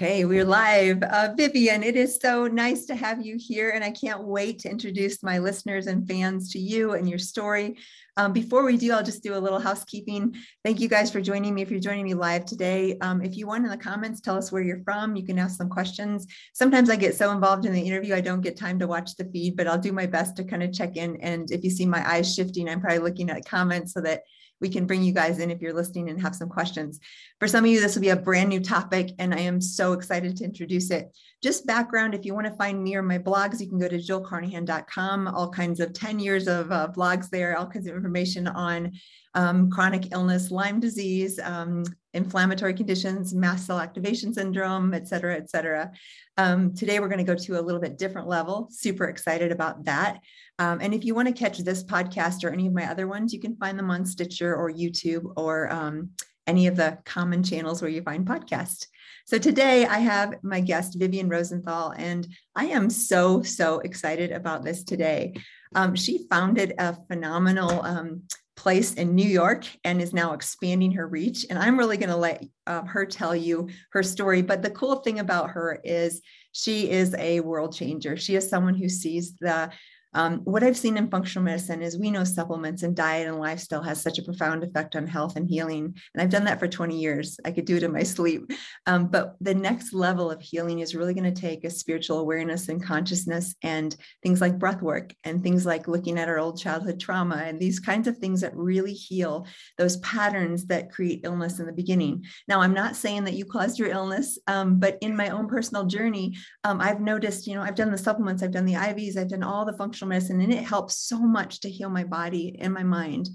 Okay, we're live. Uh, Vivian, it is so nice to have you here, and I can't wait to introduce my listeners and fans to you and your story. Um, before we do, I'll just do a little housekeeping. Thank you guys for joining me. If you're joining me live today, um, if you want in the comments, tell us where you're from. You can ask some questions. Sometimes I get so involved in the interview, I don't get time to watch the feed, but I'll do my best to kind of check in. And if you see my eyes shifting, I'm probably looking at comments so that we can bring you guys in if you're listening and have some questions. For some of you, this will be a brand new topic, and I am so excited to introduce it. Just background if you want to find me or my blogs, you can go to jillcarnahan.com, all kinds of 10 years of uh, blogs there, all kinds of information on um, chronic illness, Lyme disease, um, inflammatory conditions, mast cell activation syndrome, et cetera, et cetera. Um, today, we're going to go to a little bit different level. Super excited about that. Um, and if you want to catch this podcast or any of my other ones, you can find them on Stitcher or YouTube or um, any of the common channels where you find podcasts. So today I have my guest, Vivian Rosenthal, and I am so, so excited about this today. Um, she founded a phenomenal um, place in New York and is now expanding her reach. And I'm really going to let uh, her tell you her story. But the cool thing about her is she is a world changer. She is someone who sees the um, what I've seen in functional medicine is we know supplements and diet and lifestyle has such a profound effect on health and healing. And I've done that for 20 years. I could do it in my sleep. Um, but the next level of healing is really going to take a spiritual awareness and consciousness and things like breath work and things like looking at our old childhood trauma and these kinds of things that really heal those patterns that create illness in the beginning. Now, I'm not saying that you caused your illness, um, but in my own personal journey, um, I've noticed, you know, I've done the supplements, I've done the IVs, I've done all the functional functional medicine and it helps so much to heal my body and my mind.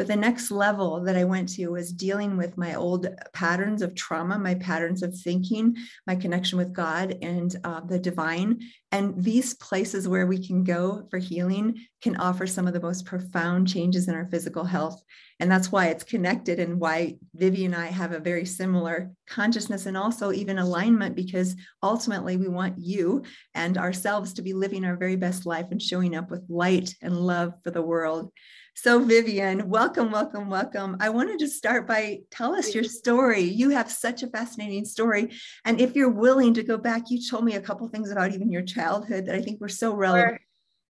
But the next level that I went to was dealing with my old patterns of trauma, my patterns of thinking, my connection with God and uh, the divine. And these places where we can go for healing can offer some of the most profound changes in our physical health. And that's why it's connected and why Vivi and I have a very similar consciousness and also even alignment, because ultimately we want you and ourselves to be living our very best life and showing up with light and love for the world. So, Vivian, welcome, welcome, welcome. I wanted to start by tell us your story. You have such a fascinating story. And if you're willing to go back, you told me a couple things about even your childhood that I think were so relevant. Sure.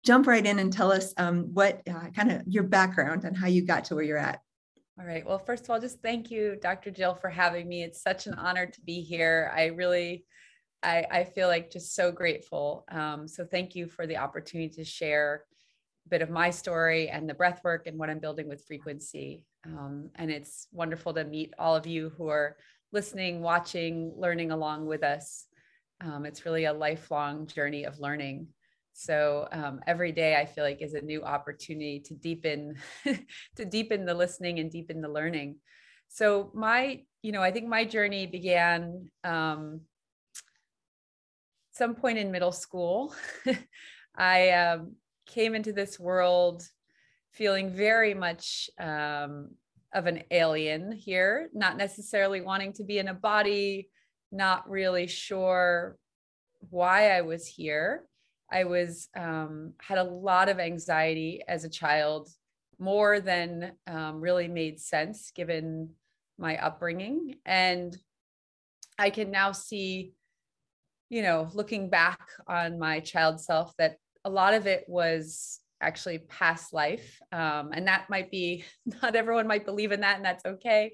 Jump right in and tell us um, what uh, kind of your background and how you got to where you're at. All right. Well, first of all, just thank you, Dr. Jill, for having me. It's such an honor to be here. I really, I, I feel like just so grateful. Um, so thank you for the opportunity to share bit of my story and the breath work and what I'm building with frequency. Um, and it's wonderful to meet all of you who are listening, watching, learning along with us. Um, it's really a lifelong journey of learning. So um, every day I feel like is a new opportunity to deepen, to deepen the listening and deepen the learning. So my, you know, I think my journey began um, some point in middle school. I um, came into this world feeling very much um, of an alien here, not necessarily wanting to be in a body, not really sure why I was here. I was um, had a lot of anxiety as a child, more than um, really made sense given my upbringing, and I can now see, you know, looking back on my child self, that a lot of it was actually past life. Um, and that might be, not everyone might believe in that, and that's okay.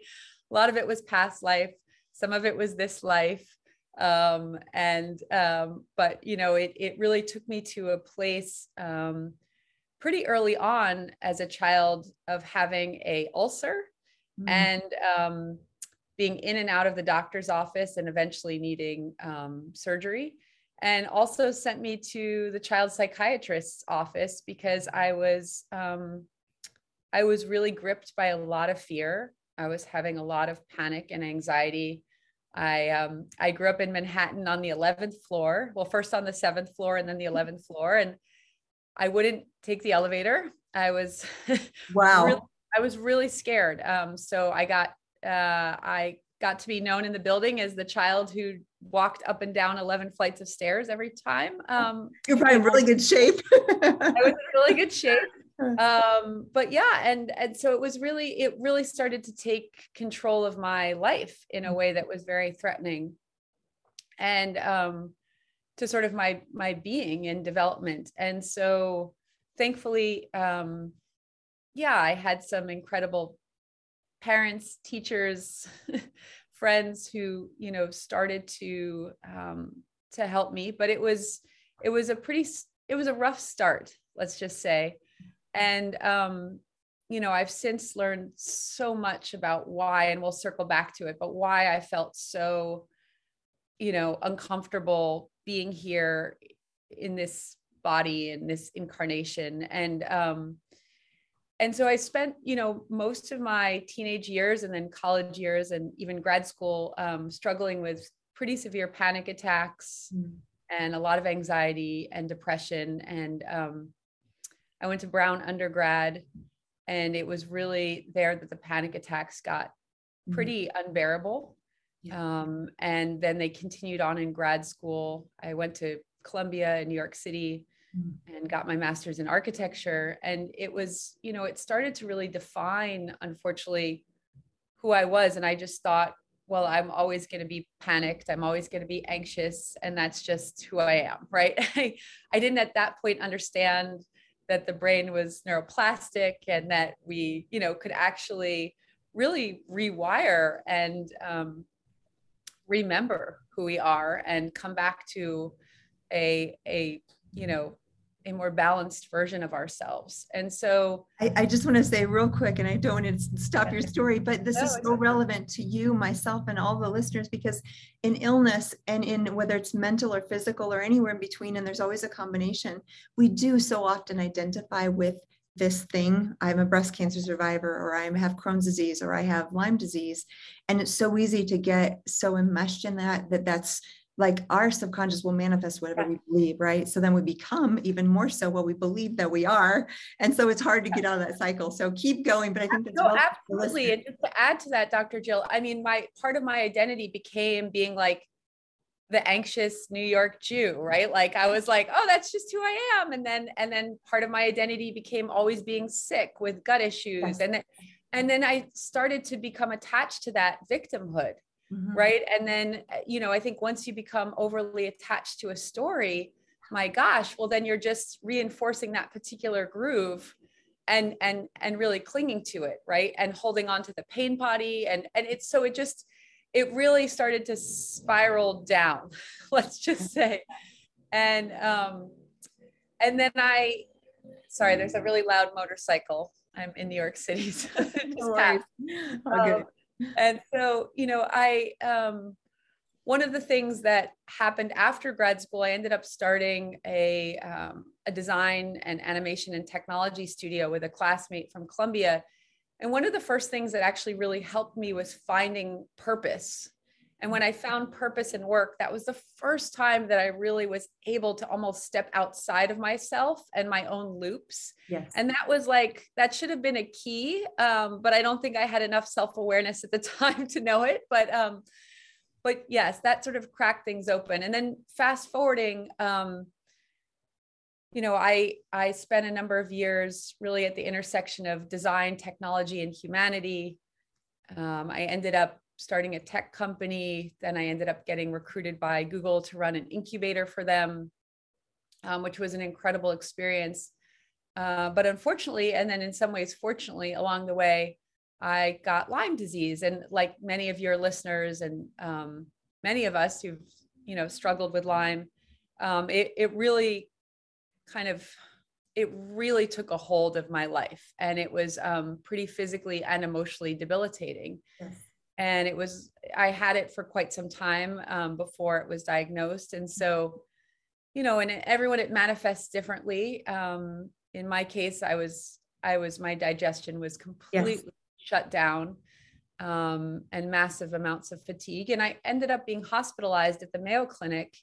A lot of it was past life. Some of it was this life. Um, and, um, but, you know, it, it really took me to a place um, pretty early on as a child of having a ulcer mm-hmm. and um, being in and out of the doctor's office and eventually needing um, surgery and also sent me to the child psychiatrist's office because I was um, I was really gripped by a lot of fear. I was having a lot of panic and anxiety. I um, I grew up in Manhattan on the 11th floor. Well, first on the seventh floor and then the 11th floor, and I wouldn't take the elevator. I was wow. really, I was really scared. Um, so I got uh, I got to be known in the building as the child who walked up and down 11 flights of stairs every time. Um, You're probably in really good shape. I was in really good shape. Um, but yeah, and and so it was really it really started to take control of my life in a way that was very threatening. and um, to sort of my my being and development. And so thankfully, um, yeah, I had some incredible parents, teachers, friends who you know started to um, to help me. But it was it was a pretty it was a rough start, let's just say. And um, you know, I've since learned so much about why, and we'll circle back to it, but why I felt so, you know, uncomfortable being here in this body in this incarnation. And um, and so I spent, you know, most of my teenage years and then college years and even grad school um, struggling with pretty severe panic attacks mm. and a lot of anxiety and depression. And um, I went to Brown undergrad and it was really there that the panic attacks got mm-hmm. pretty mm-hmm. unbearable yeah. um, and then they continued on in grad school i went to columbia in new york city. And got my master's in architecture. And it was you know it started to really define unfortunately who i was. And i just thought well i'm always going to be panicked. I'm always going to be anxious. And that's just who i am right? I, I didn't at that point understand that the brain was neuroplastic and that we, you know, could actually really rewire and um, remember who we are and come back to a, a, you know, a more balanced version of ourselves. And so I, I just want to say real quick, and I don't want to stop your story, but this no, is so relevant to you, myself, and all the listeners because in illness and in whether it's mental or physical or anywhere in between, and there's always a combination, we do so often identify with this thing. I'm a breast cancer survivor or i have crohn's disease or i have lyme disease and it's so easy to get so enmeshed in that that that's like our subconscious will manifest whatever we believe, right? So then we become even more so what we believe that we are. And so it's hard to get out of that cycle. So keep going. But I think that's no, well absolutely. And just to add to that, Dr. Jill, I mean, my part of my identity became being like the anxious New York Jew, right? Like I was like, oh, that's just who I am. And then and then part of my identity became always being sick with gut issues. Yes. And then and then I started to become attached to that victimhood mm-hmm. right? And then uh, you know i think once you become overly attached to a story my gosh well then you're just reinforcing that particular groove and and and really clinging to it right? And holding on to the pain body. And and it's so it just it really started to spiral down let's just say. And um and then i sorry there's a really loud motorcycle. I'm in new york city so just no um, and so you know i um one of the things that happened after grad school i ended up starting a um, a design and animation and technology studio with a classmate from columbia. And one of the first things that actually really helped me was finding purpose and when I found purpose in work, that was the first time that I really was able to almost step outside of myself and my own loops. Yes. And that was like, that should have been a key. Um, but I don't think I had enough self awareness at the time to know it. But, um, but yes, that sort of cracked things open. And then fast forwarding, um, you know, I I spent a number of years really at the intersection of design, technology, and humanity. Um, I ended up starting a tech company. Then I ended up getting recruited by Google to run an incubator for them, um, which was an incredible experience. Uh, but unfortunately, and then in some ways, fortunately, along the way, I got Lyme disease. And like many of your listeners and um, many of us who've, you know, struggled with Lyme, um, it, it really kind of it really took a hold of my life and it was um, pretty physically and emotionally debilitating yes and it was i had it for quite some time um, before it was diagnosed. And so you know and everyone it manifests differently. Um, in my case i was i was my digestion was completely yes. shut down um, and massive amounts of fatigue. And i ended up being hospitalized at the mayo clinic.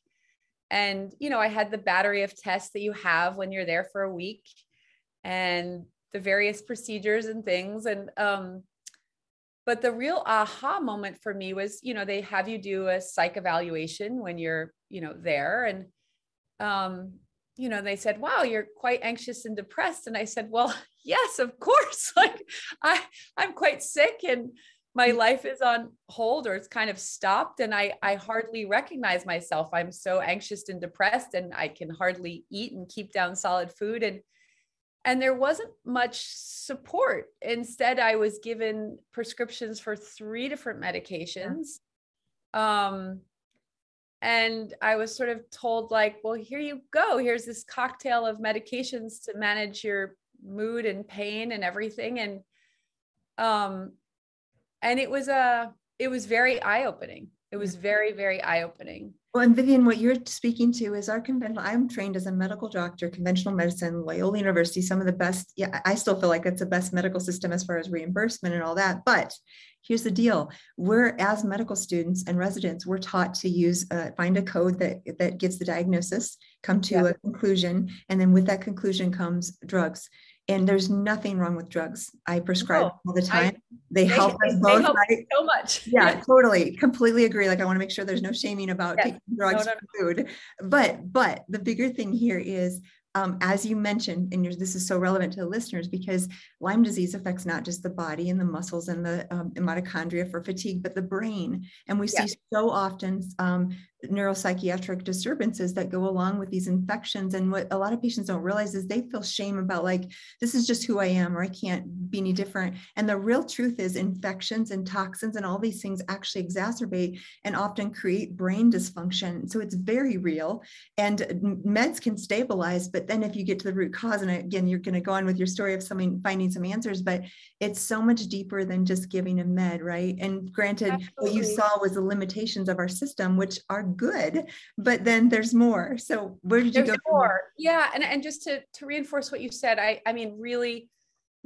And you know i had the battery of tests that you have when you're there for a week and the various procedures and things. And um, but the real aha moment for me was you know they have you do a psych evaluation when you're you know there and um you know they said wow you're quite anxious and depressed. And i said well yes of course. Like i i'm quite sick and my life is on hold or it's kind of stopped and I I hardly recognize myself. I'm so anxious and depressed and I can hardly eat and keep down solid food and and there wasn't much support. Instead, I was given prescriptions for three different medications. Um, and I was sort of told, like, well, here you go. Here's this cocktail of medications to manage your mood and pain and everything. And um, and it was a it was very eye-opening. It was very, very eye-opening. Well, and Vivian, what you're speaking to is our conventional. I'm trained as a medical doctor, conventional medicine, Loyola University, some of the best. Yeah, I still feel like it's the best medical system as far as reimbursement and all that. But here's the deal: we're as medical students and residents, we're taught to use uh, find a code that that gives the diagnosis, come to yeah. a conclusion, and then with that conclusion comes drugs and there's nothing wrong with drugs. I prescribe no, all the time. I, they, they, help us both. Help? So much. Yeah, totally. Completely agree. Like I want to make sure there's no shaming about yes. taking drugs no, no, for food. But but the bigger thing here is um, as you mentioned, and this is so relevant to the listeners because Lyme disease affects not just the body and the muscles and the um, mitochondria for fatigue, but the brain. And we yeah. see so often um, neuropsychiatric disturbances that go along with these infections. And what a lot of patients don't realize is they feel shame about, like, this is just who I am, or I can't be any different. And the real truth is, infections and toxins and all these things actually exacerbate and often create brain dysfunction. So it's very real. And meds can stabilize, but then if you get to the root cause, and again, you're going to go on with your story of something finding some answers, but it's so much deeper than just giving a med, right? And granted, Absolutely. what you saw was the limitations of our system, which are good, but then there's more. So where did you there's go? More. Yeah. And, and just to, to reinforce what you said, I, I mean, really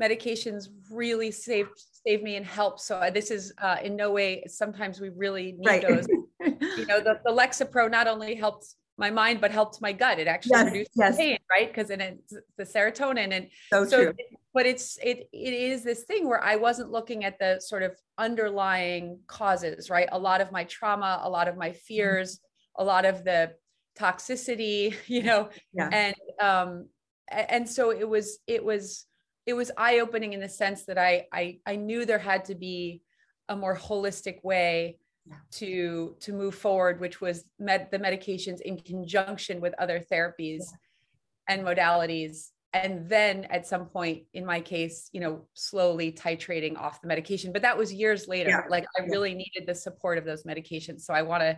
medications really saved, saved me and helped. So this is uh, in no way, sometimes we really need right. those, you know, the, the Lexapro not only helped my mind, but helped my gut. It actually yes, reduced yes. pain, right? Because then it's the serotonin. And so, so but it's it it is this thing where I wasn't looking at the sort of underlying causes, right? A lot of my trauma, a lot of my mm-hmm. fears, a lot of the toxicity you know yeah. and um and so it was it was it was eye opening in the sense that I, I i knew there had to be a more holistic way yeah. to to move forward which was med the medications in conjunction with other therapies yeah. and modalities and then at some point in my case you know slowly titrating off the medication but that was years later yeah. like i really needed the support of those medications so i want to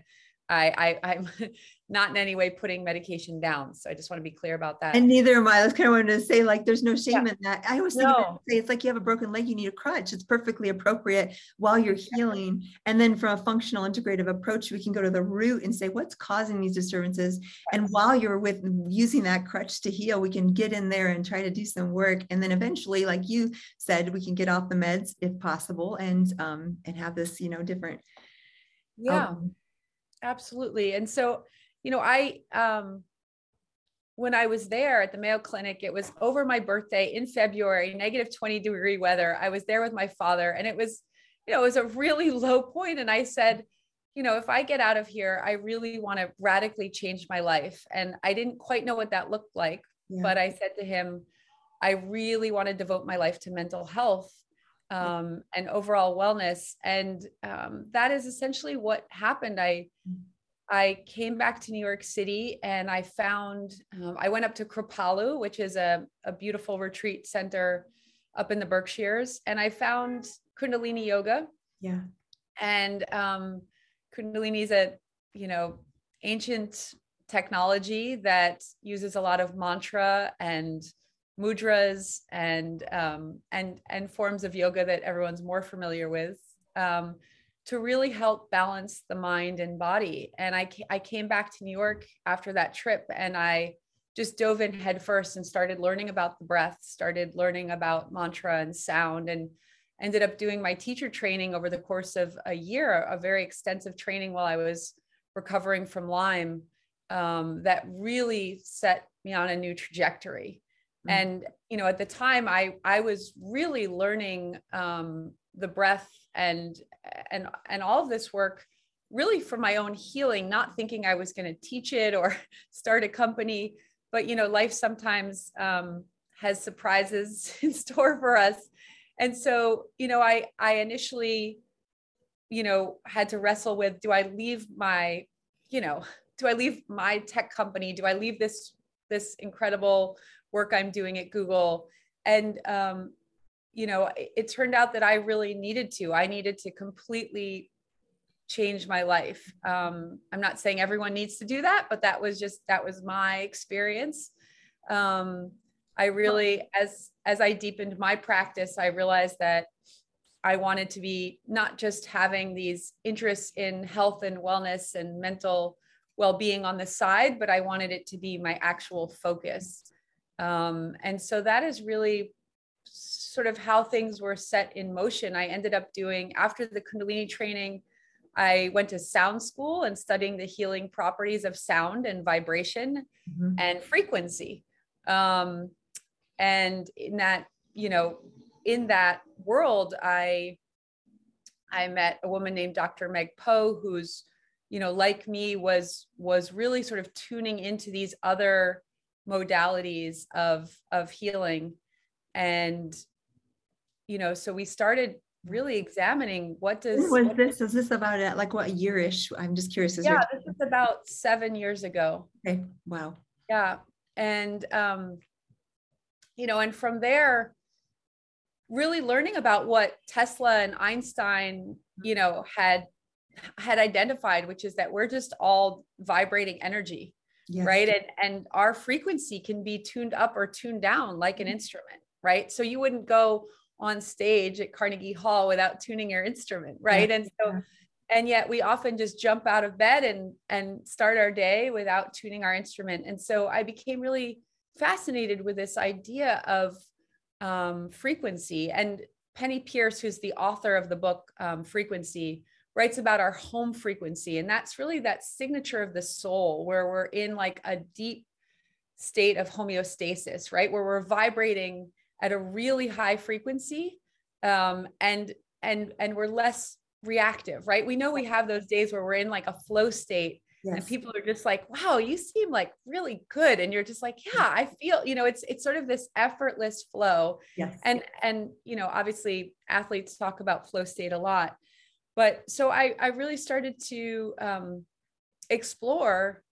I, I I'm not in any way putting medication down. So I just want to be clear about that. And neither am I. I That's kind of wanted to say like there's no shame yeah. in that. I always think no. say it's like you have a broken leg, you need a crutch. It's perfectly appropriate while you're healing. And then from a functional integrative approach, we can go to the root and say what's causing these disturbances. And while you're with using that crutch to heal, we can get in there and try to do some work. And then eventually, like you said, we can get off the meds if possible and um and have this, you know, different yeah. Um, absolutely. And so you know i um when i was there at the mayo clinic it was over my birthday in february negative 20 degree weather. I was there with my father and it was you know it was a really low point and i said you know if i get out of here i really want to radically change my life. And i didn't quite know what that looked like yeah. but i said to him i really want to devote my life to mental health um, and overall wellness. And um, that is essentially what happened. I I came back to New York City and I found um, I went up to Kripalu, which is a, a beautiful retreat center up in the Berkshires, and I found Kundalini Yoga. Yeah. And um, Kundalini is a you know ancient technology that uses a lot of mantra and mudras and um, and and forms of yoga that everyone's more familiar with um, to really help balance the mind and body. And I I came back to New York after that trip, and I just dove in headfirst and started learning about the breath, started learning about mantra and sound, and ended up doing my teacher training over the course of a year, a very extensive training while I was recovering from Lyme um, that really set me on a new trajectory. Mm-hmm. and you know at the time i i was really learning um, the breath and and and all of this work really for my own healing not thinking i was going to teach it or start a company. But you know life sometimes um, has surprises in store for us. And so you know i i initially you know had to wrestle with do i leave my you know do i leave my tech company? Do i leave this this incredible work i'm doing at google. And um, you know it, it turned out that i really needed to. I needed to completely change my life. Um, i'm not saying everyone needs to do that but that was just that was my experience. Um, i really as as i deepened my practice i realized that I wanted to be not just having these interests in health and wellness and mental well-being on the side, but I wanted it to be my actual focus. Um, and so that is really sort of how things were set in motion. I ended up doing after the Kundalini training. I went to sound school and studying the healing properties of sound and vibration mm-hmm. and frequency. Um, and in that, you know, in that world, I I met a woman named Dr. Meg Poe, who's, you know, like me, was was really sort of tuning into these other modalities of of healing. And, you know, so we started really examining what does was what this? Is this about it like what a yearish? I'm just curious yeah this is about seven years ago. Okay wow. Yeah and um you know and from there really learning about what Tesla and Einstein, you know, had had identified, which is that we're just all vibrating energy, yes. right? And and our frequency can be tuned up or tuned down like an mm-hmm. instrument, right? So you wouldn't go on stage at Carnegie Hall without tuning your instrument, right? Yeah. And so and yet we often just jump out of bed and and start our day without tuning our instrument. And so I became really fascinated with this idea of um, frequency. And Penney Peirce who's the author of the book um, Frequency, writes about our home frequency. And that's really that signature of the soul where we're in like a deep state of homeostasis, right? Where we're vibrating at a really high frequency um, and and and we're less reactive, right? We know we have those days where we're in like a flow state Yes. and people are just like wow you seem like really good and you're just like yeah i feel you know it's it's sort of this effortless flow yes. and and you know obviously athletes talk about flow state a lot but so i i really started to um explore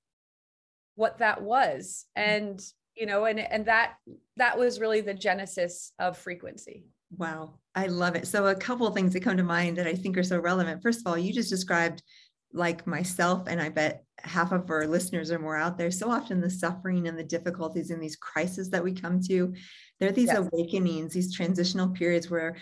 what that was mm. and you know and and that that was really the genesis of frequency. Wow. I love it. So a couple of things that come to mind that i think are so relevant. First of all you just described like myself, and I bet half of our listeners are more out there, so often the suffering and the difficulties in these crises that we come to, there are these yes. awakenings, these transitional periods where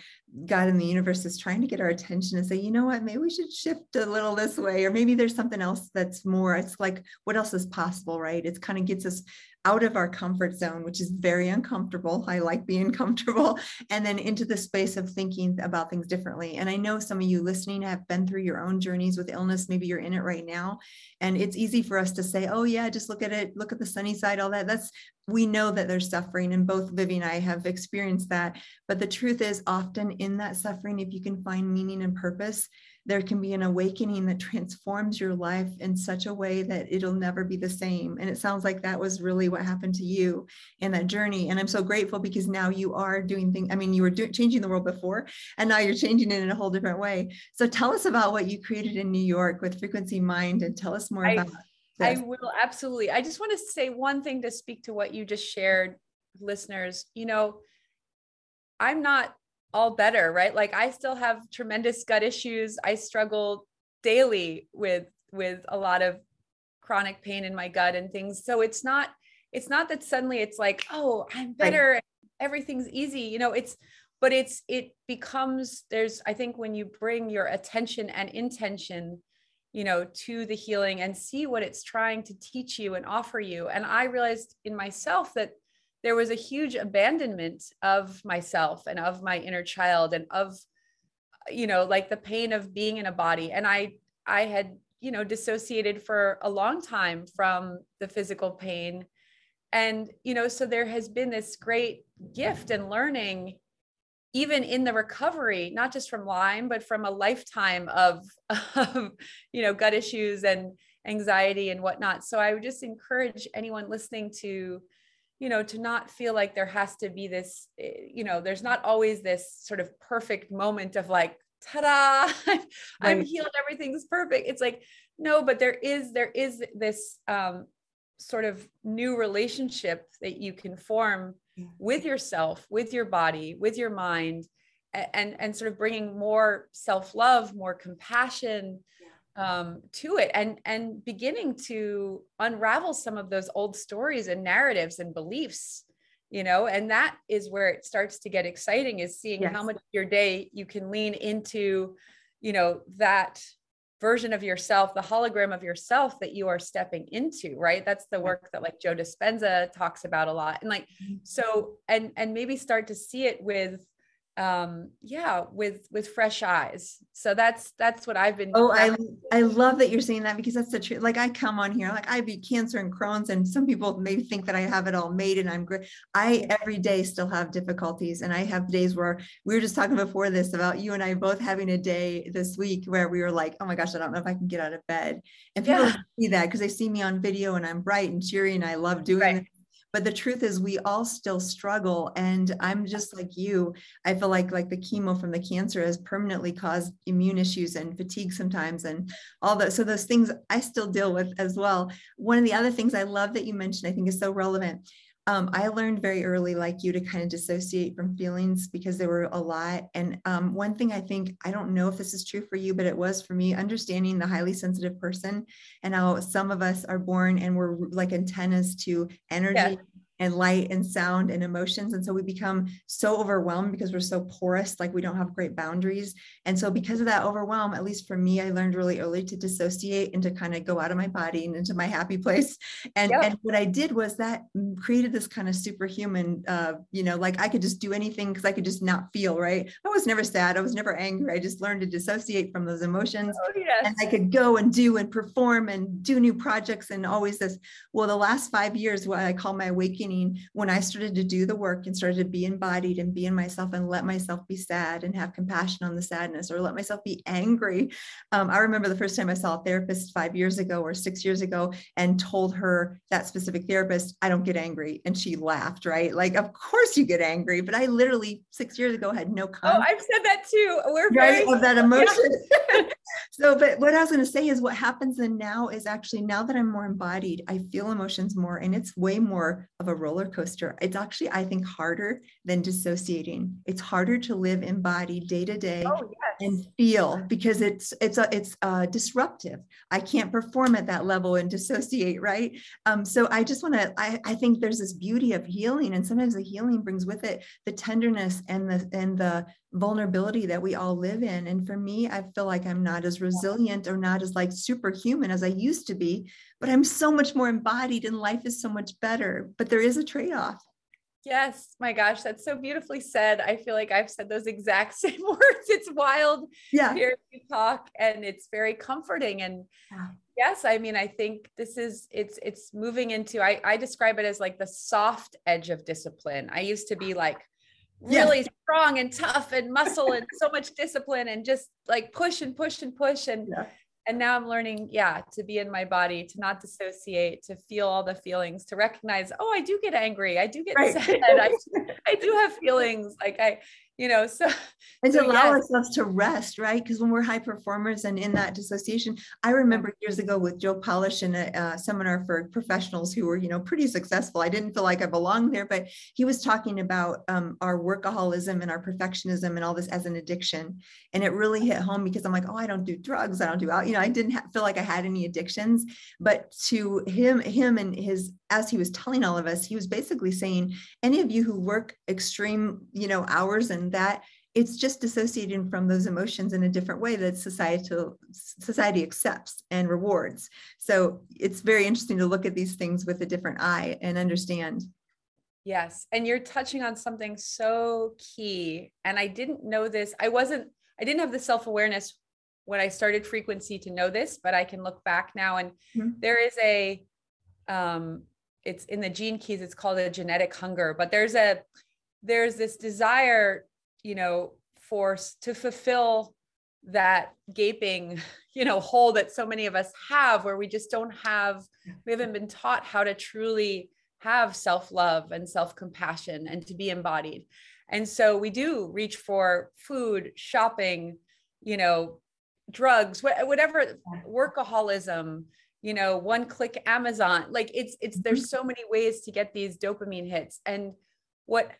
God and the universe is trying to get our attention and say, you know what, maybe we should shift a little this way, or maybe there's something else that's more. It's like, what else is possible, right? It kind of gets us out of our comfort zone, which is very uncomfortable. I like being comfortable, and then into the space of thinking about things differently. And I know some of you listening have been through your own journeys with illness. Maybe you're in it right now. And it's easy for us to say, oh, yeah, just look at it, look at the sunny side, all that. That's, we know that there's suffering, and both Vivi and I have experienced that. But the truth is, often in that suffering, if you can find meaning and purpose, there can be an awakening that transforms your life in such a way that it'll never be the same. And it sounds like that was really what happened to you in that journey. And I'm so grateful because now you are doing things. I mean, you were do- changing the world before, and now you're changing it in a whole different way. So tell us about what you created in New York with Frequency Mind and tell us more I, about this. I will absolutely. I just want to say one thing to speak to what you just shared, listeners. You know, I'm not all better, right? Like I still have tremendous gut issues. I struggle daily with with a lot of chronic pain in my gut and things. So it's not it's not that suddenly it's like, oh, I'm better, right. everything's easy. You know, it's but it's it becomes there's I think when you bring your attention and intention you know to the healing and see what it's trying to teach you and offer you and i realized in myself that there was a huge abandonment of myself and of my inner child and of you know like the pain of being in a body. And i i had you know dissociated for a long time from the physical pain. And you know so there has been this great gift and learning even in the recovery not just from lyme but from a lifetime of, of you know gut issues and anxiety and whatnot. So i would just encourage anyone listening to you know to not feel like there has to be this eh, you know there's not always this sort of perfect moment of like ta-da right. i'm healed everything's perfect it's like no but there is there is this um, sort of new relationship that you can form with yourself with your body with your mind and and sort of bringing more self-love more compassion um, to it and and beginning to unravel some of those old stories and narratives and beliefs you know and that is where it starts to get exciting is seeing yes. how much of your day you can lean into you know that version of yourself the hologram of yourself that you are stepping into right that's the work that like joe dispenza talks about a lot and like mm-hmm. so and and maybe start to see it with um yeah with with fresh eyes. So that's that's what i've been oh i i love that you're saying that because that's the truth. Like i come on here like i beat cancer and crohn's and some people maybe think that i have it all made and i'm great i every day still have difficulties and i have days where we were just talking before this about you and i both having a day this week where we were like oh my gosh i don't know if i can get out of bed. And people yeah. see that because they see me on video and i'm bright and cheery and i love doing right. But the truth is we all still struggle and i'm just like you. I feel like like the chemo from the cancer has permanently caused immune issues and fatigue sometimes and all that so those things i still deal with as well. One of the other things i love that you mentioned i think is so relevant um, I learned very early, like you, to kind of dissociate from feelings because there were a lot. And um, one thing I think, I don't know if this is true for you, but it was for me, understanding the highly sensitive person and how some of us are born and we're like antennas to energy. Yeah and light and sound and emotions. And so we become so overwhelmed because we're so porous, like we don't have great boundaries. And so, because of that overwhelm, at least for me, I learned really early to dissociate and to kind of go out of my body and into my happy place. And, yep. and what I did was that created this kind of superhuman, uh, you know, like I could just do anything because I could just not feel right. I was never sad. I was never angry. I just learned to dissociate from those emotions. Oh, yes. And I could go and do and perform and do new projects and always this. Well, the last five years, what I call my awakening awakening when I started to do the work and started to be embodied and be in myself and let myself be sad and have compassion on the sadness or let myself be angry. Um, I remember the first time I saw a therapist five years ago or six years ago and told her that specific therapist, I don't get angry. And she laughed, right? Like, of course you get angry. But I literally six years ago had no concept. Oh, I've said that too. We're right, of that emotion. Yeah. so, but what I was going to say is what happens then now is actually now that I'm more embodied, I feel emotions more and it's way more of a roller coaster. It's actually, I think, harder than dissociating. It's harder to live embodied day to day oh, and feel because it's it's a, it's uh, disruptive. I can't perform at that level and dissociate, right? Um, so I just want to. I, I think there's this beauty of healing, and sometimes the healing brings with it the tenderness and the and the vulnerability that we all live in. And for me, I feel like I'm not as resilient or not as like superhuman as I used to be, but I'm so much more embodied and life is so much better. But there is a trade off. Yes, my gosh, that's so beautifully said. I feel like I've said those exact same words. It's wild yeah. to hear you talk and it's very comforting. And yeah. yes, I mean, I think this is it's it's moving into I, I describe it as like the soft edge of discipline. I used to be like really yeah. strong and tough and muscle and so much discipline and just like push and push and push and yeah. and now i'm learning yeah to be in my body to not dissociate to feel all the feelings to recognize oh i do get angry i do get right. sad I, I do have feelings like i you know so and to so allow yes. ourselves to rest right? Because when we're high performers and in that dissociation i remember years ago with joe polish in a, a, seminar for professionals who were you know pretty successful. I didn't feel like i belonged there but he was talking about um, our workaholism and our perfectionism and all this as an addiction. And it really hit home because i'm like oh i don't do drugs. I don't do out, you know i didn't ha- feel like i had any addictions. But to him him and his as he was telling all of us he was basically saying any of you who work extreme you know hours and that it's just dissociating from those emotions in a different way that societal society accepts and rewards so it's very interesting to look at these things with a different eye and understand yes and you're touching on something so key and i didn't know this i wasn't i didn't have the self-awareness when i started frequency to know this but i can look back now and mm-hmm. there is a um it's in the gene keys it's called a genetic hunger but there's a there's this desire you know force to fulfill that gaping you know hole that so many of us have where we just don't have we haven't been taught how to truly have self-love and self-compassion and to be embodied and so we do reach for food shopping you know, drugs, whatever, workaholism, you know, one click Amazon. Like it's, it's, there's mm-hmm. so many ways to get these dopamine hits. And what,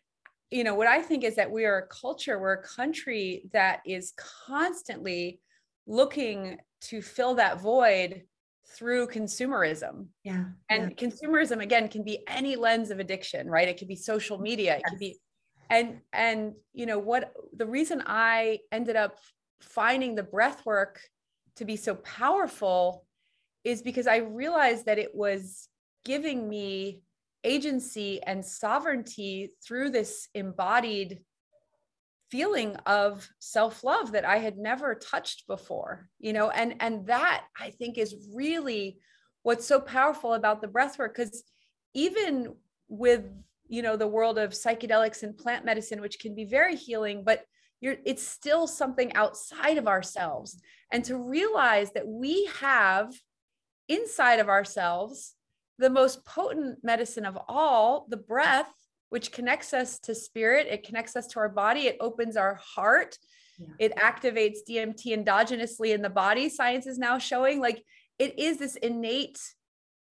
you know, what I think is that we are a culture, we're a country that is constantly looking to fill that void through consumerism. Yeah. And yeah. consumerism again can be any lens of addiction, right? It could be social media, it could be and and you know what the reason I ended up finding the breath work to be so powerful is because I realized that it was giving me agency and sovereignty through this embodied feeling of self-love that I had never touched before, you know, and and that I think is really what's so powerful about the breath work because even with you know the world of psychedelics and plant medicine which can be very healing but you're it's still something outside of ourselves. And to realize that we have inside of ourselves the most potent medicine of all the breath which connects us to spirit, it connects us to our body, it opens our heart, yeah. it activates DMT endogenously in the body. Science is now showing like it is this innate,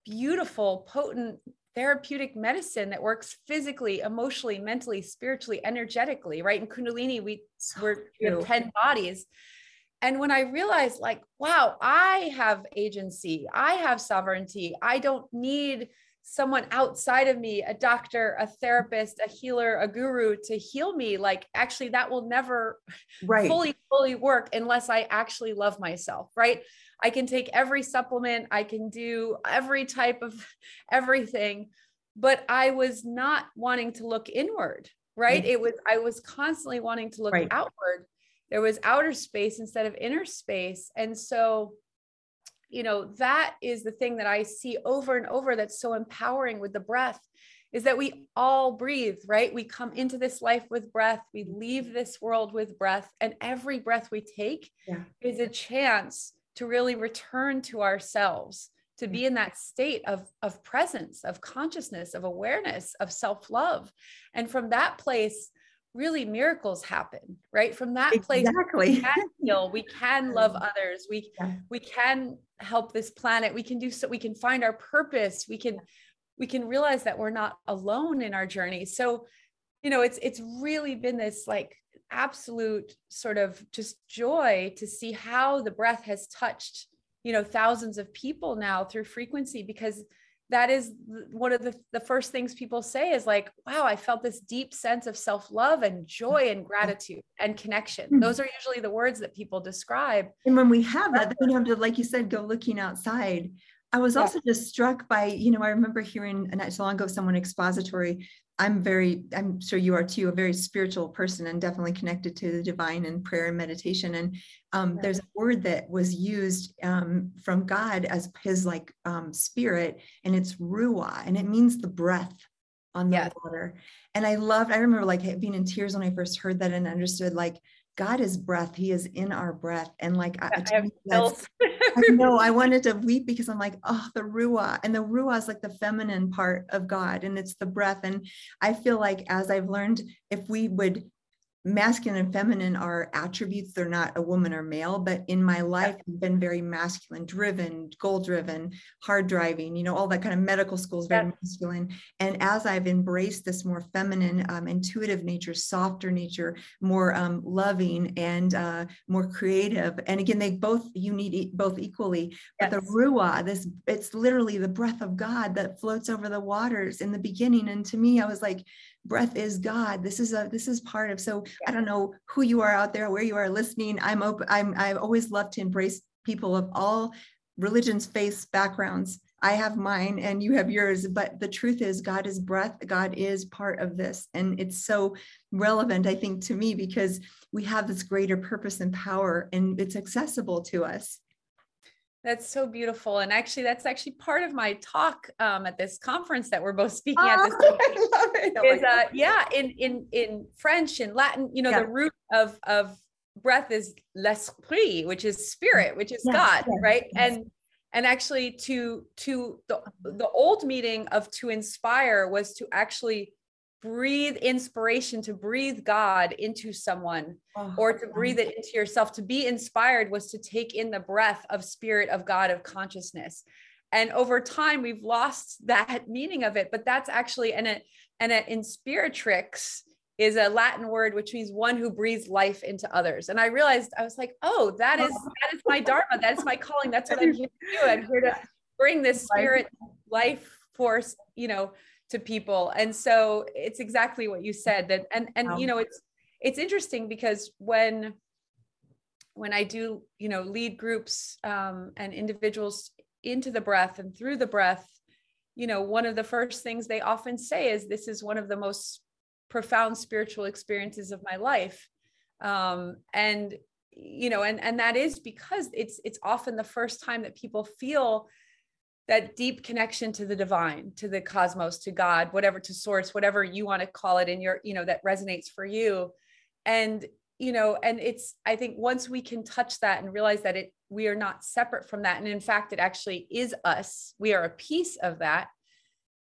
beautiful, potent therapeutic medicine that works physically, emotionally, mentally, spiritually, energetically, right? In Kundalini, we, we're, we have 10 bodies. And when I realized, like, wow, I have agency, I have sovereignty, I don't need someone outside of me, a doctor, a therapist, a healer, a guru to heal me, like actually that will never right. fully, fully work unless I actually love myself, right? I can take every supplement, I can do every type of everything, but I was not wanting to look inward, right? It was, I was constantly wanting to look right. outward. There was outer space instead of inner space. And so you know that is the thing that i see over and over that's so empowering with the breath is that we all breathe right we come into this life with breath we leave this world with breath and every breath we take yeah. is a chance to really return to ourselves to be in that state of, of presence of consciousness of awareness of self-love and from that place really miracles happen right? From that place exactly. we can heal we can love others we yeah. we can help this planet we can do so we can find our purpose we can we can realize that we're not alone in our journey. So you know it's it's really been this like absolute sort of just joy to see how the breath has touched you know thousands of people now through frequency because that is one of the, the first things people say is like wow i felt this deep sense of self-love and joy and gratitude and connection. Mm-hmm. those are usually the words that people describe. And when we have that then we have to like you said go looking outside. I was also just struck by you know i remember hearing not so long ago someone expository I'm very, I'm sure you are too, a very spiritual person and definitely connected to the divine and prayer and meditation. And um, there's a word that was used um, from God as his like um, spirit, and it's ruah, and it means the breath on the water. And I loved, I remember like being in tears when I first heard that and understood like God is breath. He is in our breath. And like, I, I, I know I wanted to weep because I'm like, oh, the Ruah. And the Ruah is like the feminine part of God and it's the breath. And I feel like as I've learned, if we would masculine and feminine are attributes they're not a woman or male but in my life i've been very masculine driven goal driven hard driving you know all that kind of medical school is very yeah. masculine and as i've embraced this more feminine um, intuitive nature softer nature more um, loving and uh, more creative and again they both you need both equally yes. but the ruah this it's literally the breath of god that floats over the waters in the beginning and to me i was like breath is god. This is a this is part of so i don't know who you are out there where you are listening. I'm open i'm i always love to embrace people of all religions faiths backgrounds. I have mine and you have yours but the truth is god is breath god is part of this. And it's so relevant i think to me because we have this greater purpose and power and it's accessible to us that's so beautiful. And actually, that's actually part of my talk um, at this conference that we're both speaking oh, at this oh. Oh is, uh, yeah, in, in, in French and Latin, you know, yeah. the root of, of breath is l'esprit, which is spirit, which is yes, God, yes, right? Yes. And and actually to to the, the old meaning of to inspire was to actually breathe inspiration to breathe god into someone oh, or to breathe it into yourself. To be inspired was to take in the breath of spirit of god of consciousness. And over time we've lost that meaning of it but that's actually and it and it inspiratrix is a latin word which means one who breathes life into others. And i realized i was like oh that is oh. that is my dharma. That is my calling. That's what i'm here to do. I'm here to bring this spirit life force you know to people and so it's exactly what you said that and and wow. you know it's it's interesting because when when i do you know lead groups um, and individuals into the breath and through the breath you know one of the first things they often say is this is one of the most profound spiritual experiences of my life um, and you know and and that is because it's it's often the first time that people feel that deep connection to the divine to the cosmos to god whatever to source whatever you want to call it in your you know that resonates for you and you know and it's i think once we can touch that and realize that it we are not separate from that and in fact it actually is us we are a piece of that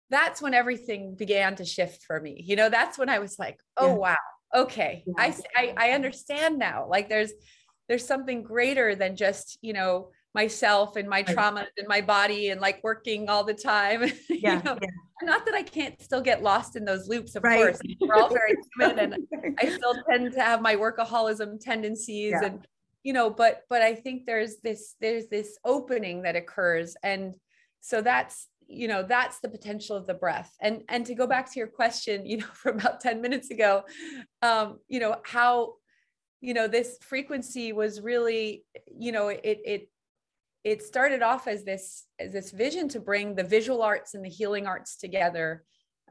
that's when everything began to shift for me you know that's when i was like oh yeah. wow okay yeah. I, I i understand now like there's there's something greater than just you know myself and my trauma and my body and like working all the time. Yeah, you know? yeah. Not that I can't still get lost in those loops, of right. course. We're all very human and I still tend to have my workaholism tendencies yeah. and you know, but but I think there's this there's this opening that occurs. And so that's you know that's the potential of the breath and and to go back to your question you know from about 10 minutes ago um you know how you know this frequency was really you know it it it started off as this as this vision to bring the visual arts and the healing arts together.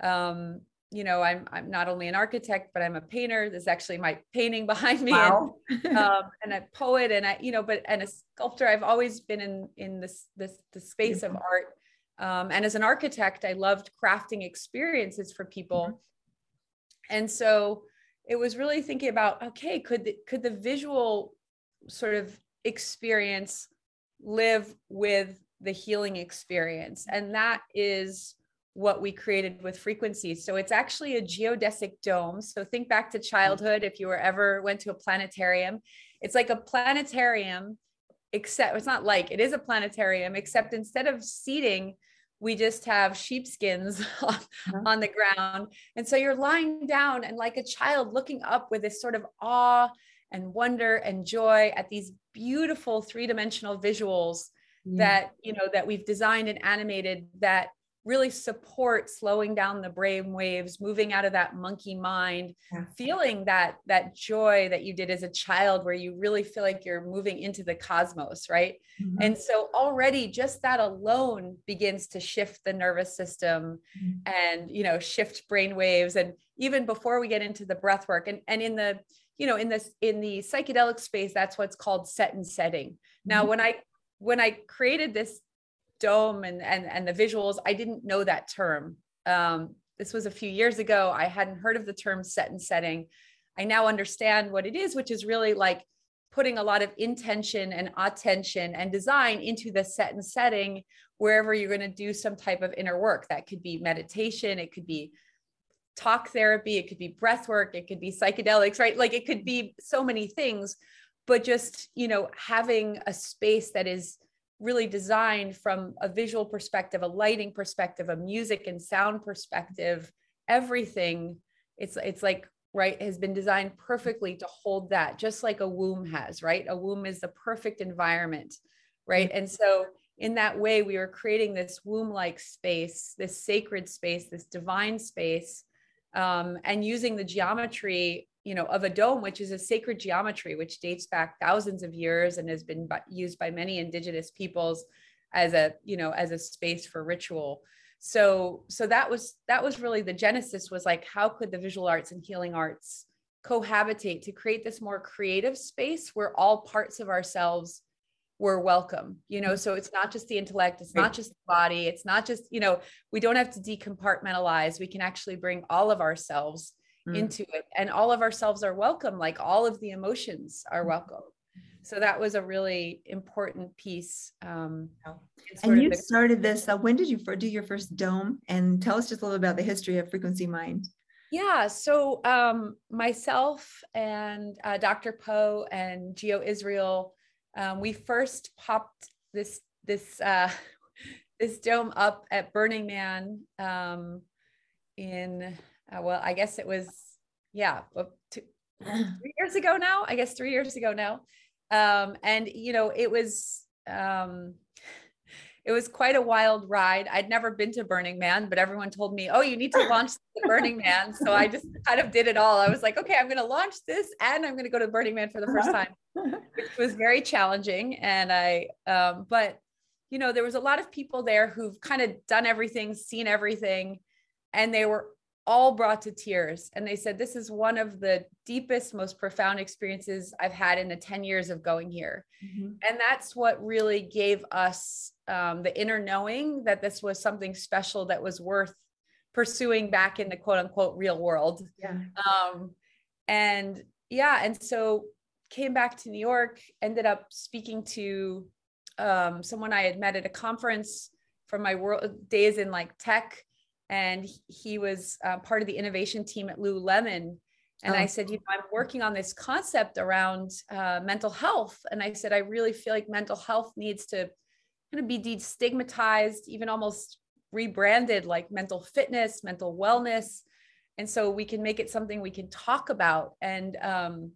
Um, you know i'm i'm not only an architect but i'm a painter. There's actually my painting behind me. Wow. and, um, and a poet and i you know but and a sculptor. I've always been in in this this the space of art. Um, and as an architect i loved crafting experiences for people. Mm-hmm. and so it was really thinking about okay could the, could the visual sort of experience live with the healing experience. And that is what we created with frequencies. So it's actually a geodesic dome. So think back to childhood if you were ever went to a planetarium. It's like a planetarium except it's not like it is a planetarium except instead of seating we just have sheepskins uh-huh. on the ground. And so you're lying down and like a child looking up with this sort of awe and wonder and joy at these beautiful three-dimensional visuals mm. that you know that we've designed and animated that really support slowing down the brain waves moving out of that monkey mind yeah. feeling that that joy that you did as a child where you really feel like you're moving into the cosmos right mm-hmm. and so already just that alone begins to shift the nervous system mm-hmm. and you know shift brain waves and even before we get into the breath work and and in the you know in this in the psychedelic space that's what's called set and setting. Now mm-hmm. when i when i created this dome and and and the visuals i didn't know that term. Um, this was a few years ago. I hadn't heard of the term set and setting. I now understand what it is which is really like putting a lot of intention and attention and design into the set and setting wherever you're going to do some type of inner work. That could be meditation it could be talk therapy, it could be breath work, it could be psychedelics, right? Like it could be so many things, but just, you know, having a space that is really designed from a visual perspective, a lighting perspective, a music and sound perspective, everything it's it's like right has been designed perfectly to hold that just like a womb has, right? A womb is the perfect environment, right? Mm-hmm. And so in that way we were creating this womb like space, this sacred space, this divine space um, and using the geometry you know of a dome which is a sacred geometry which dates back thousands of years and has been used by many indigenous peoples as a you know as a space for ritual. So so that was that was really the genesis was like how could the visual arts and healing arts cohabitate to create this more creative space where all parts of ourselves we're welcome you know mm-hmm. so it's not just the intellect it's not just the body it's not just you know we don't have to decompartmentalize we can actually bring all of ourselves mm. into it and all of ourselves are welcome like all of the emotions are mm. welcome so that was a really important piece um, and you the- started this uh, when did you do your first dome and tell us just a little about the history of frequency mind Yeah, so um, myself and uh, Dr. Poe and Geo Israel, um, we first popped this this uh, this dome up at Burning Man um, in uh, well, I guess it was yeah, two, three years ago now. I guess three years ago now, um, and you know it was um, it was quite a wild ride. I'd never been to Burning Man, but everyone told me, "Oh, you need to launch the Burning Man." So I just kind of did it all. I was like, "Okay, I'm going to launch this, and I'm going to go to Burning Man for the first time," which was very challenging. And I, um, but you know, there was a lot of people there who've kind of done everything, seen everything, and they were all brought to tears. And they said, This is one of the deepest, most profound experiences I've had in the 10 years of going here. Mm-hmm. And that's what really gave us um, the inner knowing that this was something special that was worth pursuing back in the quote unquote real world. Yeah. Um, and yeah, and so came back to New York, ended up speaking to um, someone I had met at a conference from my world days in like tech and he was uh, part of the innovation team at Lululemon. And oh. I said, you know, I'm working on this concept around uh, mental health. And I said, I really feel like mental health needs to kind of be destigmatized, even almost rebranded like mental fitness, mental wellness. And so we can make it something we can talk about. And um,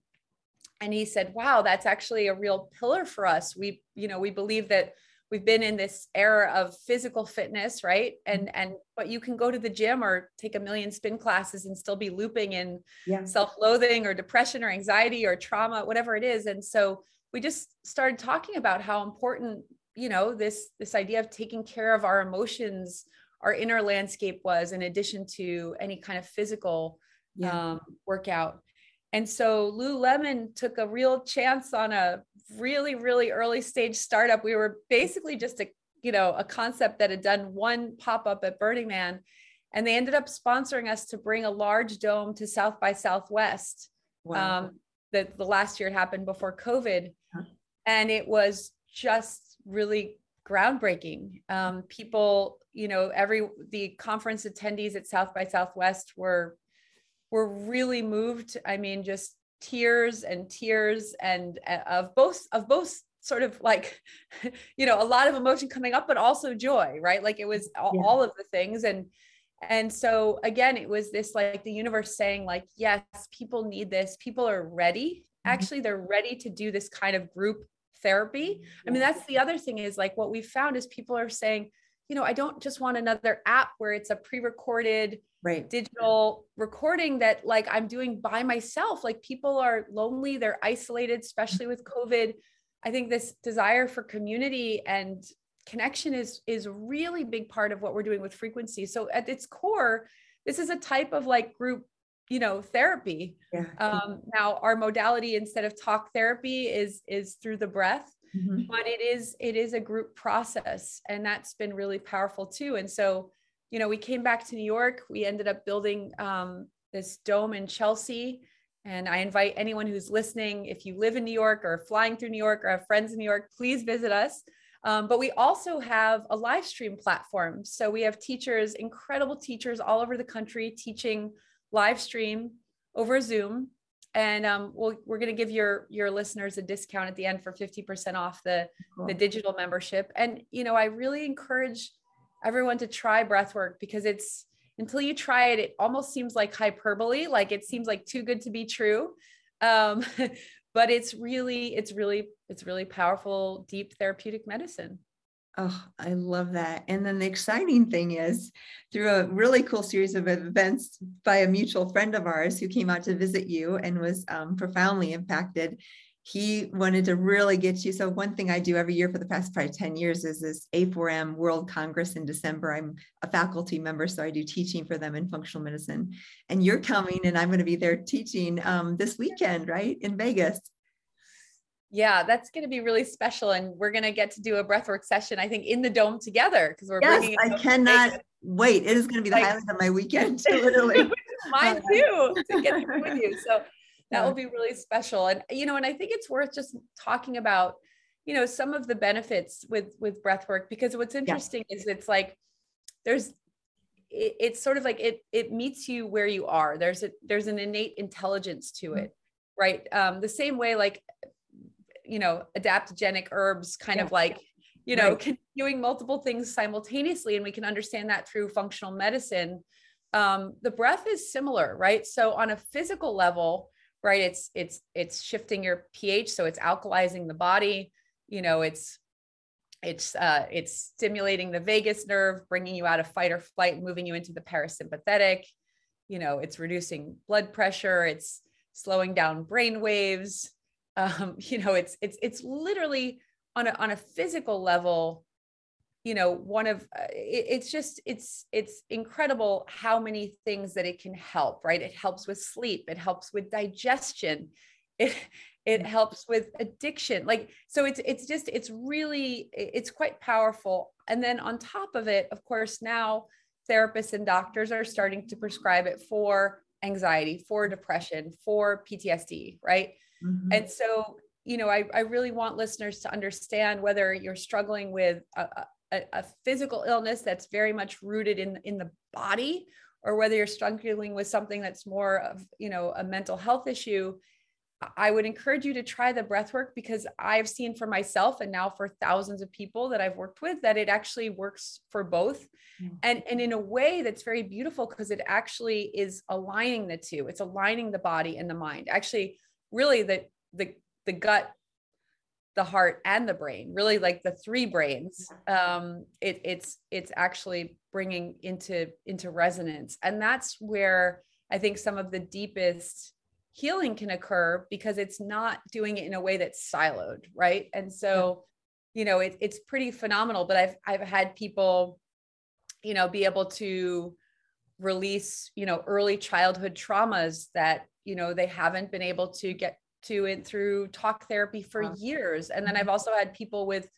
and he said, wow, that's actually a real pillar for us. We, you know, we believe that we've been in this era of physical fitness right and mm-hmm. and but you can go to the gym or take a million spin classes and still be looping in yeah. self-loathing or depression or anxiety or trauma whatever it is and so we just started talking about how important you know this this idea of taking care of our emotions our inner landscape was in addition to any kind of physical yeah. um, workout and so Lululemon took a real chance on a really, really early stage startup. We were basically just a, you know, a concept that had done one pop-up at Burning Man. And they ended up sponsoring us to bring a large dome to South by Southwest. Wow. Um, the, the last year it happened before COVID. And it was just really groundbreaking. Um, people, you know, every the conference attendees at South by Southwest were were really moved. I mean, just tears and tears and uh, of both of both sort of like you know a lot of emotion coming up but also joy right like it was all, yeah. all of the things and and so again it was this like the universe saying like yes people need this people are ready mm-hmm. actually they're ready to do this kind of group therapy. I mean that's the other thing is like what we found is people are saying you know i don't just want another app where it's a pre-recorded right. digital recording that like i'm doing by myself. Like people are lonely they're isolated especially with covid. I think this desire for community and connection is is really big part of what we're doing with frequency. So at its core this is a type of like group you know therapy yeah. um, now our modality instead of talk therapy is is through the breath mm-hmm. but it is it is a group process and that's been really powerful too and so you know, we came back to New York. We ended up building um, this dome in Chelsea. And I invite anyone who's listening, if you live in New York or flying through New York or have friends in New York, please visit us. Um, but we also have a live stream platform. So we have teachers, incredible teachers all over the country teaching live stream over Zoom. And um, we we are going to give your your listeners a discount at the end for 50% off the, cool. the digital membership. And, you know, I really encourage everyone to try breath work because it's until you try it, it almost seems like hyperbole, like it seems like too good to be true. Um, but it's really, it's really, it's really powerful, deep therapeutic medicine. Oh, I love that. And then the exciting thing is through a really cool series of events by a mutual friend of ours who came out to visit you and was um, profoundly impacted he wanted to really get you. So one thing I do every year for the past probably 10 years is this A4M World Congress in December. I'm a faculty member, so I do teaching for them in functional medicine. And you're coming and I'm going to be there teaching um, this weekend, right? In Vegas. Yeah, that's going to be really special. And we're going to get to do a breathwork session, I think, in the dome together because we're yes, I cannot wait. It is going to be the like, highlight of my weekend, literally. Mine too, to get with you. So that will be really special and you know and i think it's worth just talking about you know some of the benefits with with breath work because what's interesting yeah. is it's like there's it, it's sort of like it it meets you where you are there's a there's an innate intelligence to mm-hmm. it right um the same way like you know adaptogenic herbs kind yeah. of like you know right. doing multiple things simultaneously and we can understand that through functional medicine um the breath is similar right so on a physical level right it's it's it's shifting your ph so it's alkalizing the body you know it's it's uh, it's stimulating the vagus nerve bringing you out of fight or flight moving you into the parasympathetic you know it's reducing blood pressure it's slowing down brain waves um, you know it's it's it's literally on a on a physical level you know one of uh, it, it's just it's it's incredible how many things that it can help right? It helps with sleep. It helps with digestion. It it helps with addiction. Like so it's it's just it's really it's quite powerful. And then on top of it of course now therapists and doctors are starting to prescribe it for anxiety for depression for ptsd right mm-hmm. and so you know I, I really want listeners to understand whether you're struggling with a, a, a physical illness that's very much rooted in in the body or whether you're struggling with something that's more of you know a mental health issue I would encourage you to try the breath work because I've seen for myself and now for thousands of people that I've worked with that it actually works for both. Mm-hmm. And, and in a way that's very beautiful because it actually is aligning the two. It's aligning the body and the mind. Actually, really the the the gut, the heart, and the brain, really like the three brains. Um, it, it's it's actually bringing into into resonance. And that's where I think some of the deepest healing can occur because it's not doing it in a way that's siloed right and so you know it, it's pretty phenomenal but i've i've had people you know be able to release you know early childhood traumas that you know they haven't been able to get to it through talk therapy for wow. years and then i've mm-hmm. also had people with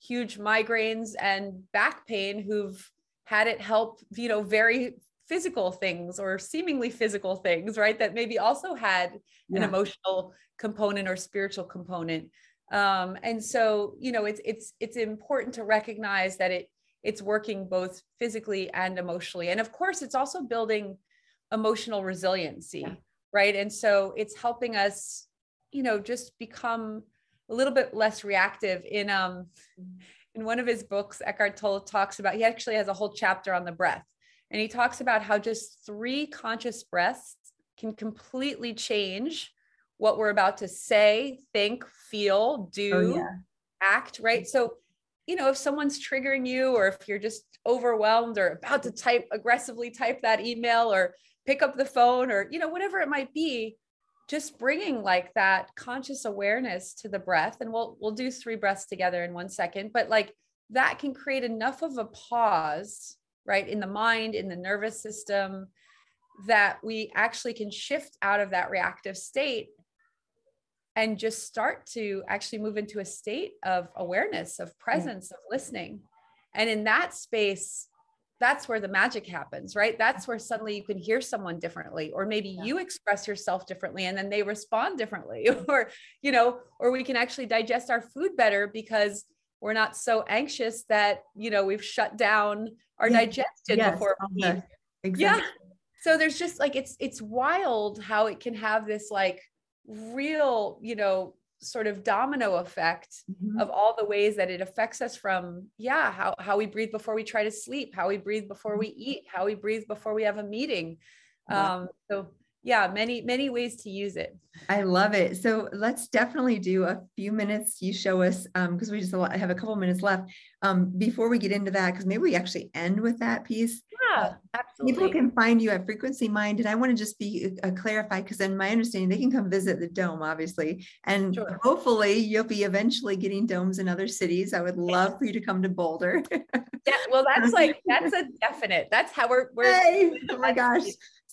huge migraines and back pain who've had it help you know very physical things or seemingly physical things, right? That maybe also had yeah. an emotional component or spiritual component. Um, and so, you know, it's it's it's important to recognize that it it's working both physically and emotionally. And of course, it's also building emotional resiliency, yeah. Right? And so it's helping us, you know, just become a little bit less reactive in um in one of his books eckhart tolle talks about he actually has a whole chapter on the breath and he talks about how just three conscious breaths can completely change what we're about to say, think, feel, do, oh, yeah. act, right? So, you know, if someone's triggering you or if you're just overwhelmed or about to type aggressively type that email or pick up the phone or, you know, whatever it might be, just bringing like that conscious awareness to the breath and we'll we'll do three breaths together in one second, but like that can create enough of a pause right in the mind in the nervous system that we actually can shift out of that reactive state and just start to actually move into a state of awareness of presence yeah. of listening and in that space that's where the magic happens right that's where suddenly you can hear someone differently or maybe yeah. you express yourself differently and then they respond differently or you know or we can actually digest our food better because we're not so anxious that you know we've shut down our digestion yes. before we eat. Exactly. Yeah. So there's just like it's it's wild how it can have this like real, you know, sort of domino effect mm-hmm. of all the ways that it affects us from yeah how, how we breathe before we try to sleep how we breathe before we mm-hmm. eat how we breathe before we have a meeting um, so yeah many many ways to use it. I love it. So let's definitely do a few minutes. You show us because um, we just have a couple minutes left. Um, before we get into that because maybe we actually end with that piece. Yeah absolutely. people can find you at frequency mind and i want to just be uh, clarified because in my understanding they can come visit the dome obviously and sure. hopefully you'll be eventually getting domes in other cities. I would love for you to come to boulder. Yeah well that's like that's a definite that's how we're we're hey, oh my gosh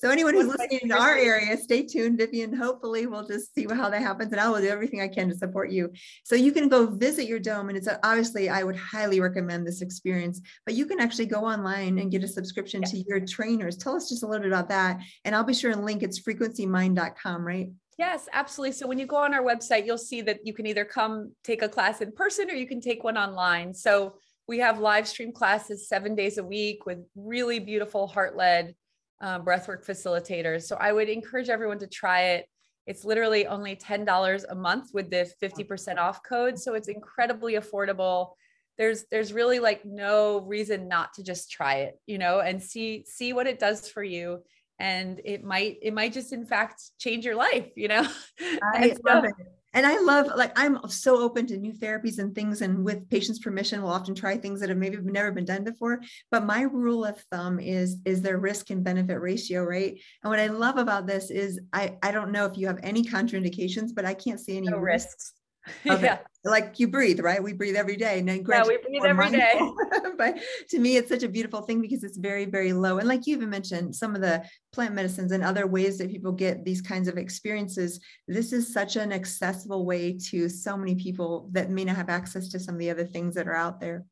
so anyone who's listening in our area, stay tuned. Vivian, hopefully we'll just see how that happens and I will do everything I can to support you. So you can go visit your dome and it's obviously, I would highly recommend this experience, but you can actually go online and get a subscription yeah. to your trainers. Tell us just a little bit about that. And I'll be sure and link it's frequencymind.com, right? Yes, absolutely. So when you go on our website, you'll see that you can either come take a class in person or you can take one online. So we have live stream classes seven days a week with really beautiful heart led um, breathwork facilitators. So I would encourage everyone to try it. It's literally only $10 a month with the 50% off code. So it's incredibly affordable. There's there's really like no reason not to just try it, you know, and see see what it does for you. And it might it might just in fact change your life, you know. I love it and I love like I'm so open to new therapies and things, and with patients' permission, we'll often try things that have maybe never been done before. But my rule of thumb is is their risk and benefit ratio, right? And what I love about this is I I don't know if you have any contraindications, but I can't see any no risks. yeah. Like you breathe, right? We breathe every day. And then yeah, we breathe every day. but to me, it's such a beautiful thing because it's very, very low. And like you even mentioned, some of the plant medicines and other ways that people get these kinds of experiences, this is such an accessible way to so many people that may not have access to some of the other things that are out there.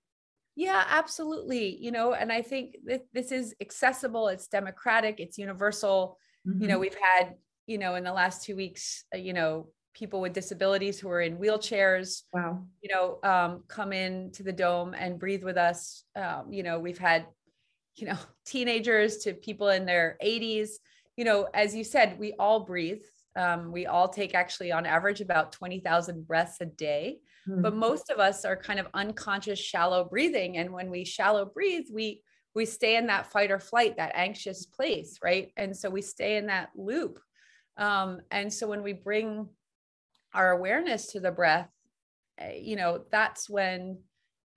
Yeah, absolutely. You know, and I think that this is accessible, it's democratic, it's universal. Mm-hmm. You know, mm-hmm. we've had, you know, in the last two weeks, uh, you know, people with disabilities who are in wheelchairs wow. you know um, come in to the dome and breathe with us. Um, you know we've had you know teenagers to people in their 80s you know as you said we all breathe. Um, we all take actually on average about 20000 breaths a day. Mm-hmm. but most of us are kind of unconscious shallow breathing. And when we shallow breathe we we stay in that fight or flight that anxious place right? And so we stay in that loop. Um, and so when we bring our awareness to the breath eh, you know that's when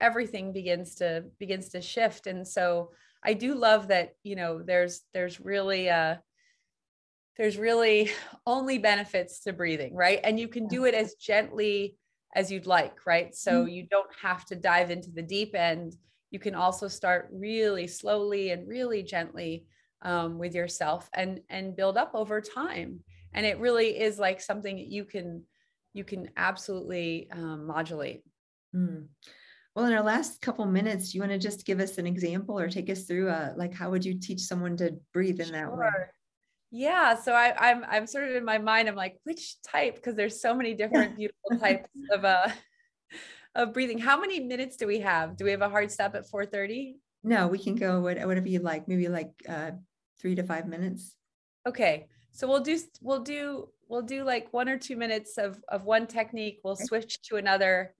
everything begins to begins to shift. And so i do love that you know there's there's really uh there's really only benefits to breathing right? And you can do it as gently as you'd like right? So mm-hmm. you don't have to dive into the deep end. You can also start really slowly and really gently um, with yourself and and build up over time. And it really is like something that you can you can absolutely um, modulate. Mm. Well, in our last couple minutes, do you want to just give us an example or take us through uh, like how would you teach someone to breathe in that way? Yeah, so I, I'm I'm sort of in my mind. I'm like, which type? Because there's so many different beautiful types of uh of breathing. How many minutes do we have? Do we have a hard stop at 4:30? No, we can go whatever you like. Maybe like uh, three to five minutes. Okay, so we'll do we'll do we'll do like one or two minutes of, of one technique. We'll switch to another.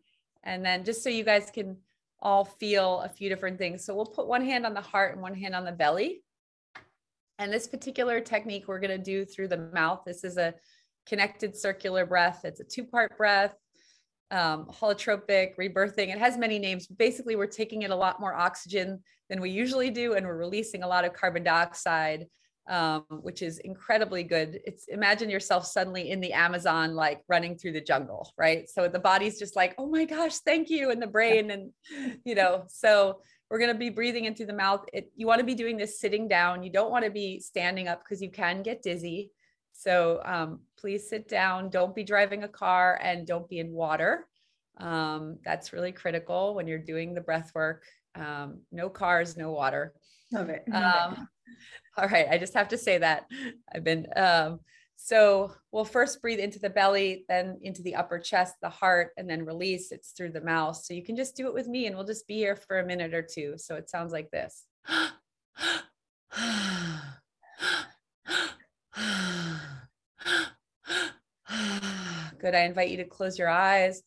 And then just so you guys can all feel a few different things. So we'll put one hand on the heart and one hand on the belly. And this particular technique we're going to do through the mouth. This is a connected circular breath. It's a two part breath, um, holotropic, rebirthing. It has many names. Basically, we're taking in a lot more oxygen than we usually do, and we're releasing a lot of carbon dioxide um, which is incredibly good. It's imagine yourself suddenly in the Amazon, like running through the jungle, right? So the body's just like, oh my gosh, thank you, and the brain, and you know, so we're going to be breathing in through the mouth. It, you want to be doing this sitting down. You don't want to be standing up because you can get dizzy. So um, please sit down. Don't be driving a car and don't be in water. Um, that's really critical when you're doing the breath work. Um, no cars, no water. Love it. Love it. All right. I just have to say that I've been, um, so we'll first breathe into the belly, then into the upper chest, the heart, and then release. It's through the mouth. So you can just do it with me and we'll just be here for a minute or two. So it sounds like this. Good. I invite you to close your eyes.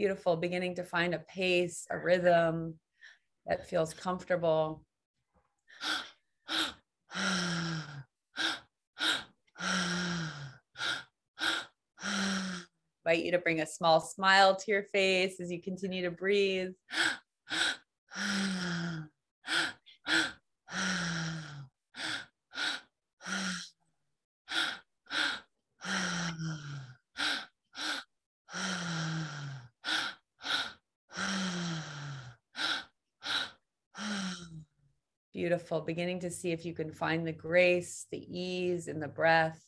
Beautiful, beginning to find a pace, a rhythm that feels comfortable. Invite you to bring a small smile to your face as you continue to breathe. Beautiful. Beginning to see if you can find the grace, the ease in the breath.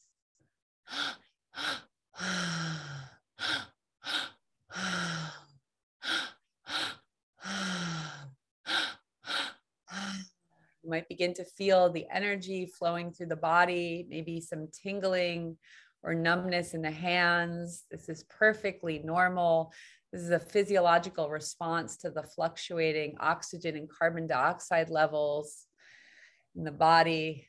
You might begin to feel the energy flowing through the body, maybe some tingling or numbness in the hands. This is perfectly normal. This is a physiological response to the fluctuating oxygen and carbon dioxide levels in the body.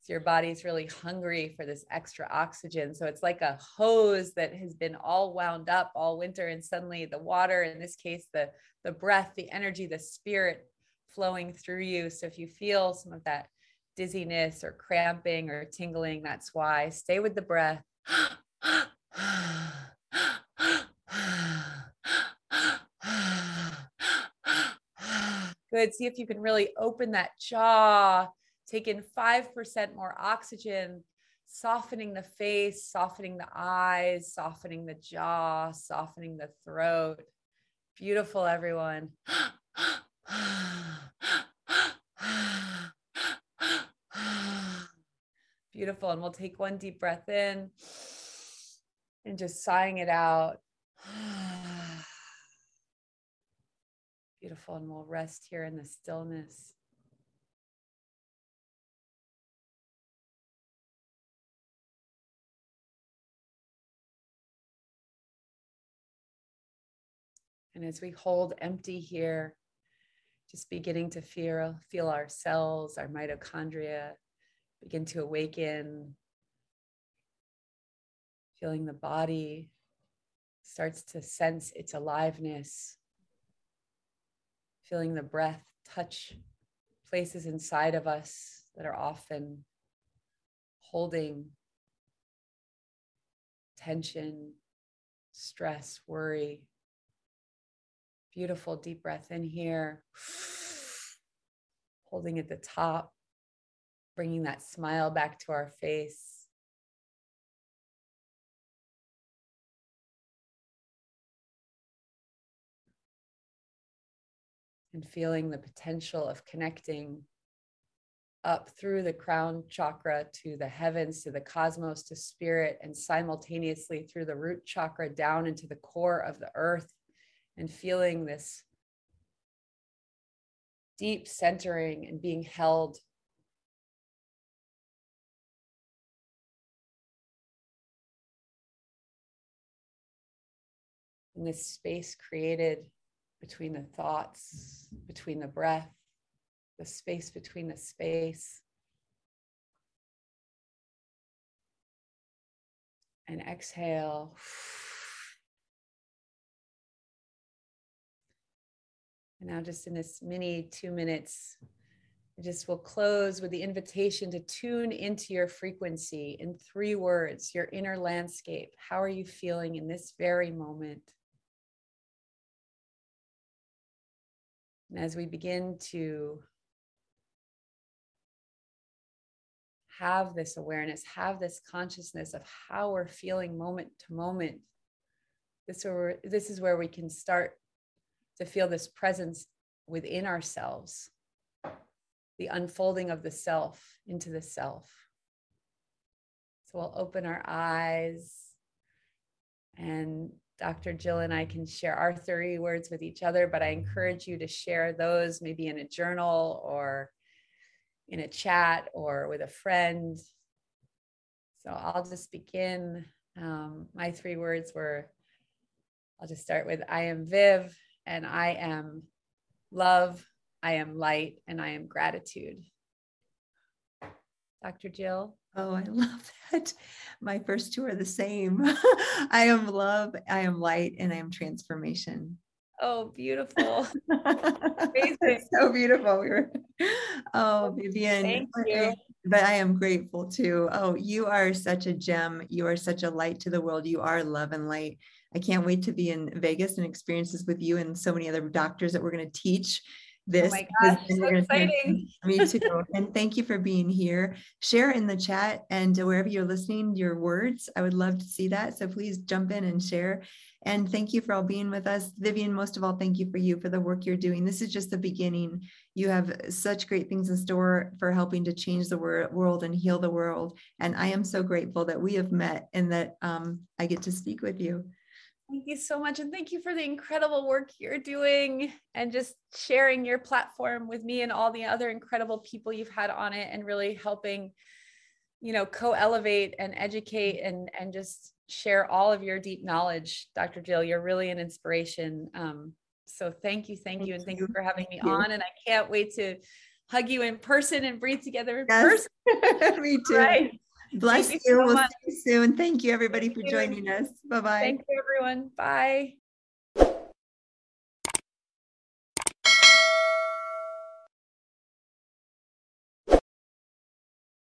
So your body's really hungry for this extra oxygen. So it's like a hose that has been all wound up all winter, and suddenly the water, in this case, the the breath, the energy, the spirit flowing through you. So if you feel some of that dizziness or cramping or tingling, that's why. Stay with the breath. Good. See if you can really open that jaw, take in 5% more oxygen, softening the face, softening the eyes, softening the jaw, softening the throat. Beautiful, everyone. Beautiful. And we'll take one deep breath in and just sighing it out. Beautiful. And we'll rest here in the stillness. And as we hold empty here, just beginning to feel, feel our cells, our mitochondria begin to awaken, feeling the body starts to sense its aliveness, feeling the breath touch places inside of us that are often holding tension, stress, worry. Beautiful deep breath in here, holding at the top, bringing that smile back to our face. And feeling the potential of connecting up through the crown chakra to the heavens, to the cosmos, to spirit, and simultaneously through the root chakra down into the core of the earth and feeling this deep centering and being held. In this space created between the thoughts, between the breath, the space between the space. And exhale. And now, just in this mini two minutes, I just will close with the invitation to tune into your frequency in three words your inner landscape. How are you feeling in this very moment? And as we begin to have this awareness, have this consciousness of how we're feeling moment to moment, this, this is where we can start to feel this presence within ourselves, the unfolding of the self into the self. So we'll open our eyes and Dr. Jill and I can share our three words with each other, but I encourage you to share those maybe in a journal or in a chat or with a friend. So I'll just begin. Um, my three words were I'll just start with I am Viv, and I am love, I am light, and I am gratitude. Dr. Jill? Oh, I love that. My first two are the same. I am love, I am light, and I am transformation. Oh, beautiful. Amazing. so beautiful. We were, oh, Vivian. Thank you. But I am grateful too. Oh, you are such a gem. You are such a light to the world. You are love and light. I can't wait to be in Vegas and experience this with you and so many other doctors that we're going to teach this. Oh my gosh, so exciting. Me too. and thank you for being here. Share in the chat and wherever you're listening, your words. I would love to see that. So please jump in and share. And thank you for all being with us. Vivian, most of all, thank you for you for the work you're doing. This is just the beginning. You have such great things in store for helping to change the world and heal the world. And I am so grateful that we have met and that um, I get to speak with you. Thank you so much. And thank you for the incredible work you're doing and just sharing your platform with me and all the other incredible people you've had on it and really helping, you know, co-elevate and educate and, and just share all of your deep knowledge. Dr. Jill, you're really an inspiration. Um, so thank you, thank, thank you, and thank you for having me on. And I can't wait to hug you in person and breathe together in yes. person. me too. Right. Bless you. you so we'll see you soon. Thank you, everybody, Thank for you. joining us. Bye bye. Thank you, everyone. Bye.